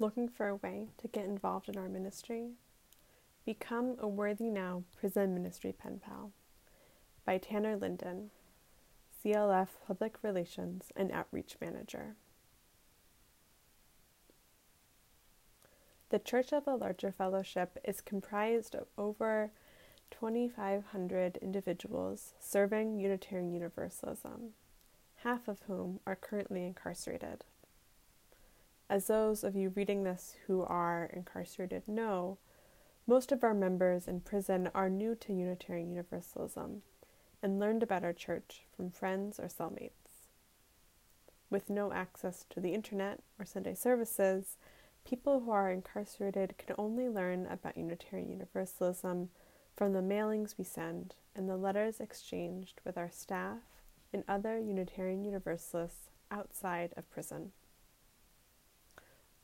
Looking for a way to get involved in our ministry? Become a Worthy Now Prison Ministry Pen Pal by Tanner Linden, CLF Public Relations and Outreach Manager. The Church of the Larger Fellowship is comprised of over 2,500 individuals serving Unitarian Universalism, half of whom are currently incarcerated. As those of you reading this who are incarcerated know, most of our members in prison are new to Unitarian Universalism and learned about our church from friends or cellmates. With no access to the internet or Sunday services, people who are incarcerated can only learn about Unitarian Universalism from the mailings we send and the letters exchanged with our staff and other Unitarian Universalists outside of prison.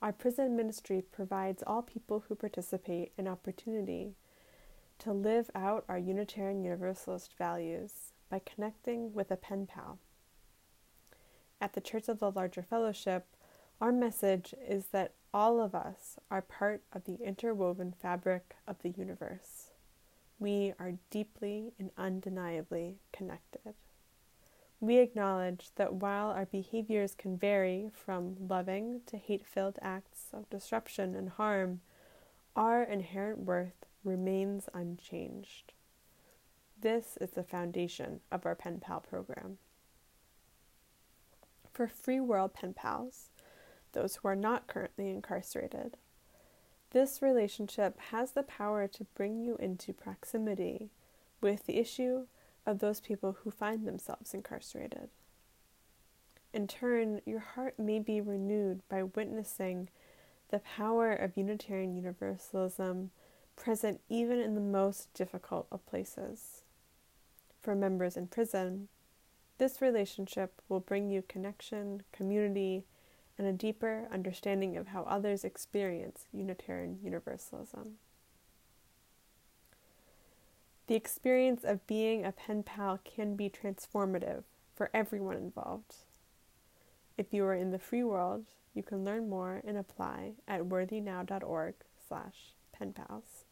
Our prison ministry provides all people who participate an opportunity to live out our Unitarian Universalist values by connecting with a pen pal. At the Church of the Larger Fellowship, our message is that all of us are part of the interwoven fabric of the universe we are deeply and undeniably connected. We acknowledge that while our behaviors can vary from loving to hate filled acts of disruption and harm, our inherent worth remains unchanged. This is the foundation of our Pen Pal program. For Free World Pen Pals, those who are not currently incarcerated, this relationship has the power to bring you into proximity with the issue of those people who find themselves incarcerated. In turn, your heart may be renewed by witnessing the power of Unitarian Universalism present even in the most difficult of places. For members in prison, this relationship will bring you connection, community, and a deeper understanding of how others experience Unitarian Universalism. The experience of being a pen pal can be transformative for everyone involved. If you are in the free world, you can learn more and apply at worthynow.org slash penpals.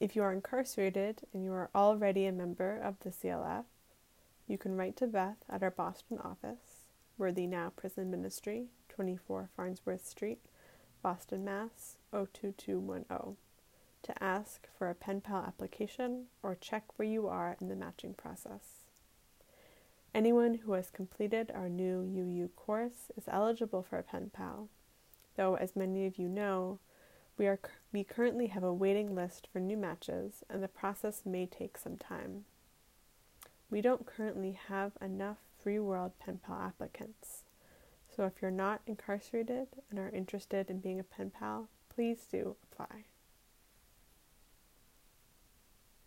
If you are incarcerated and you are already a member of the CLF, you can write to Beth at our Boston office Worthy Now Prison Ministry, 24 Farnsworth Street, Boston, Mass. 02210, to ask for a pen pal application or check where you are in the matching process. Anyone who has completed our new UU course is eligible for a pen pal, though, as many of you know, we, are, we currently have a waiting list for new matches and the process may take some time. We don't currently have enough free world pen pal applicants. So if you're not incarcerated and are interested in being a pen pal, please do apply.